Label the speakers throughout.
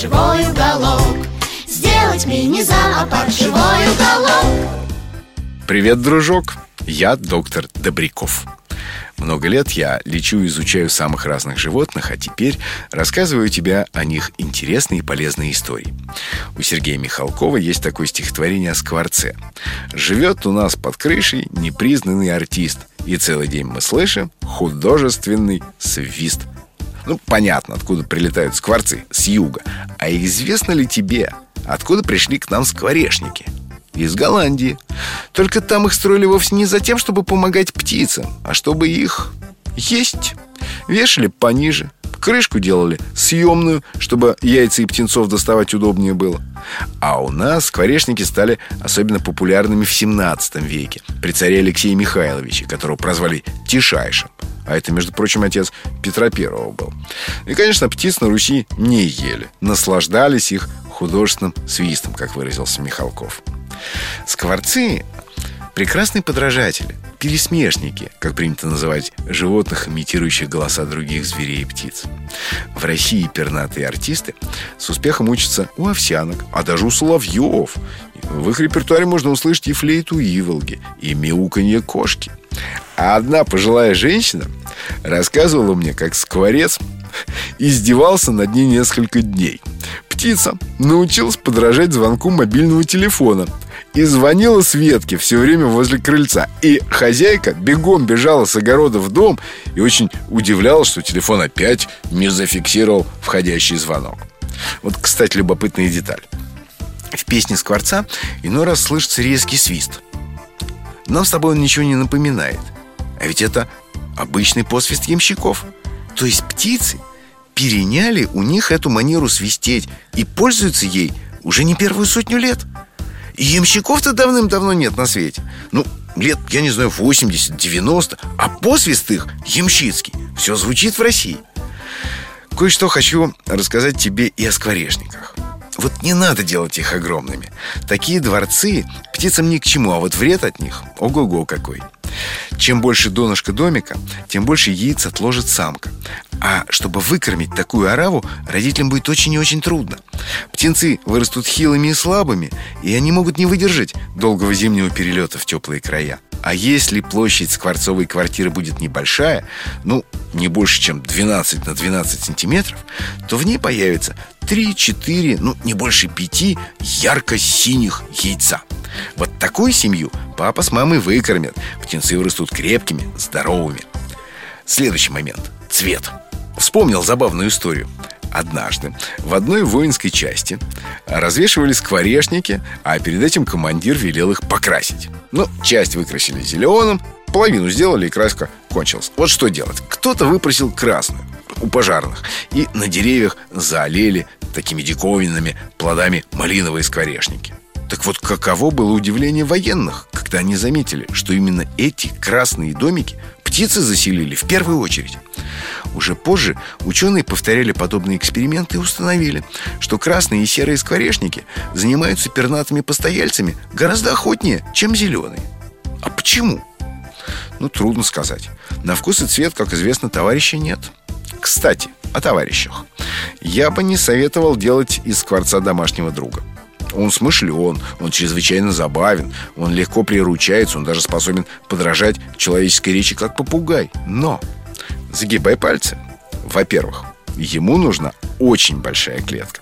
Speaker 1: живой уголок Сделать мини-зоопарк живой уголок
Speaker 2: Привет, дружок! Я доктор Добряков. Много лет я лечу и изучаю самых разных животных, а теперь рассказываю тебе о них интересные и полезные истории. У Сергея Михалкова есть такое стихотворение о скворце. Живет у нас под крышей непризнанный артист, и целый день мы слышим художественный свист. Ну, понятно, откуда прилетают скворцы, с юга. А известно ли тебе, откуда пришли к нам скворечники? Из Голландии. Только там их строили вовсе не за тем, чтобы помогать птицам, а чтобы их есть. Вешали пониже, крышку делали съемную, чтобы яйца и птенцов доставать удобнее было. А у нас скворечники стали особенно популярными в 17 веке при царе Алексее Михайловиче, которого прозвали Тишайшим. А это, между прочим, отец Петра Первого был. И, конечно, птиц на Руси не ели. Наслаждались их художественным свистом, как выразился Михалков. Скворцы – прекрасные подражатели, пересмешники, как принято называть животных, имитирующих голоса других зверей и птиц. В России пернатые артисты с успехом учатся у овсянок, а даже у соловьев. В их репертуаре можно услышать и флейту иволги, и мяуканье кошки. А одна пожилая женщина рассказывала мне, как скворец издевался над ней несколько дней. Птица научилась подражать звонку мобильного телефона и звонила Светке все время возле крыльца. И хозяйка бегом бежала с огорода в дом и очень удивлялась, что телефон опять не зафиксировал входящий звонок. Вот, кстати, любопытная деталь. В песне Скворца иной раз слышится резкий свист. Нам с тобой он ничего не напоминает. А ведь это обычный посвист ямщиков. То есть птицы переняли у них эту манеру свистеть и пользуются ей уже не первую сотню лет. И ямщиков-то давным-давно нет на свете. Ну, лет, я не знаю, 80, 90, а посвист их ямщицкий. Все звучит в России. Кое-что хочу рассказать тебе и о скворечниках. Вот не надо делать их огромными. Такие дворцы птицам ни к чему, а вот вред от них ого-го какой. Чем больше донышко домика, тем больше яиц отложит самка. А чтобы выкормить такую ораву, родителям будет очень и очень трудно. Птенцы вырастут хилыми и слабыми, и они могут не выдержать долгого зимнего перелета в теплые края. А если площадь скворцовой квартиры будет небольшая, ну, не больше, чем 12 на 12 сантиметров, то в ней появится 3-4, ну, не больше 5 ярко-синих яйца. Вот такую семью папа с мамой выкормят. Птенцы вырастут крепкими, здоровыми. Следующий момент. Цвет. Вспомнил забавную историю. Однажды в одной воинской части развешивали скворечники, а перед этим командир велел их покрасить. Ну, часть выкрасили зеленым, половину сделали, и краска кончилась. Вот что делать? Кто-то выпросил красную у пожарных и на деревьях залили такими диковинными плодами малиновые скворечники. Так вот, каково было удивление военных, когда они заметили, что именно эти красные домики птицы заселили в первую очередь. Уже позже ученые повторяли подобные эксперименты и установили, что красные и серые скворечники занимаются пернатыми постояльцами гораздо охотнее, чем зеленые. А почему? Ну, трудно сказать. На вкус и цвет, как известно, товарища нет. Кстати, о товарищах. Я бы не советовал делать из скворца домашнего друга. Он смышлен, он чрезвычайно забавен, он легко приручается, он даже способен подражать человеческой речи как попугай. Но загибай пальцы. Во-первых, ему нужна очень большая клетка.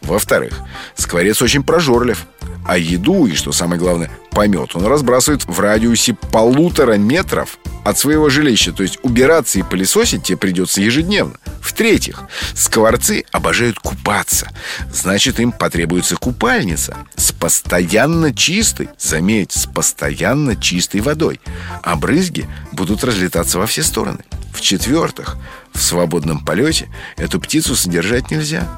Speaker 2: Во-вторых, скворец очень прожорлив. А еду и, что самое главное, помет он разбрасывает в радиусе полутора метров от своего жилища. То есть убираться и пылесосить тебе придется ежедневно. В-третьих, скворцы обожают купаться. Значит, им потребуется купальница с постоянно чистой, заметь, с постоянно чистой водой. А брызги будут разлетаться во все стороны. В-четвертых, в свободном полете эту птицу содержать нельзя.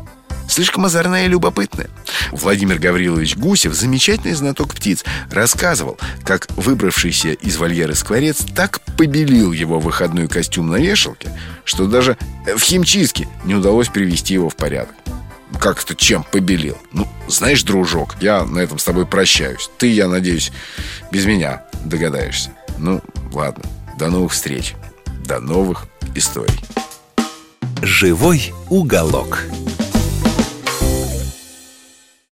Speaker 2: Слишком озорная и любопытная. Владимир Гаврилович Гусев, замечательный знаток птиц, рассказывал, как выбравшийся из вольера скворец так побелил его выходной костюм на вешалке, что даже в химчистке не удалось привести его в порядок. Как это чем побелил? Ну, знаешь, дружок, я на этом с тобой прощаюсь. Ты, я надеюсь, без меня догадаешься. Ну, ладно. До новых встреч. До новых историй.
Speaker 3: Живой уголок.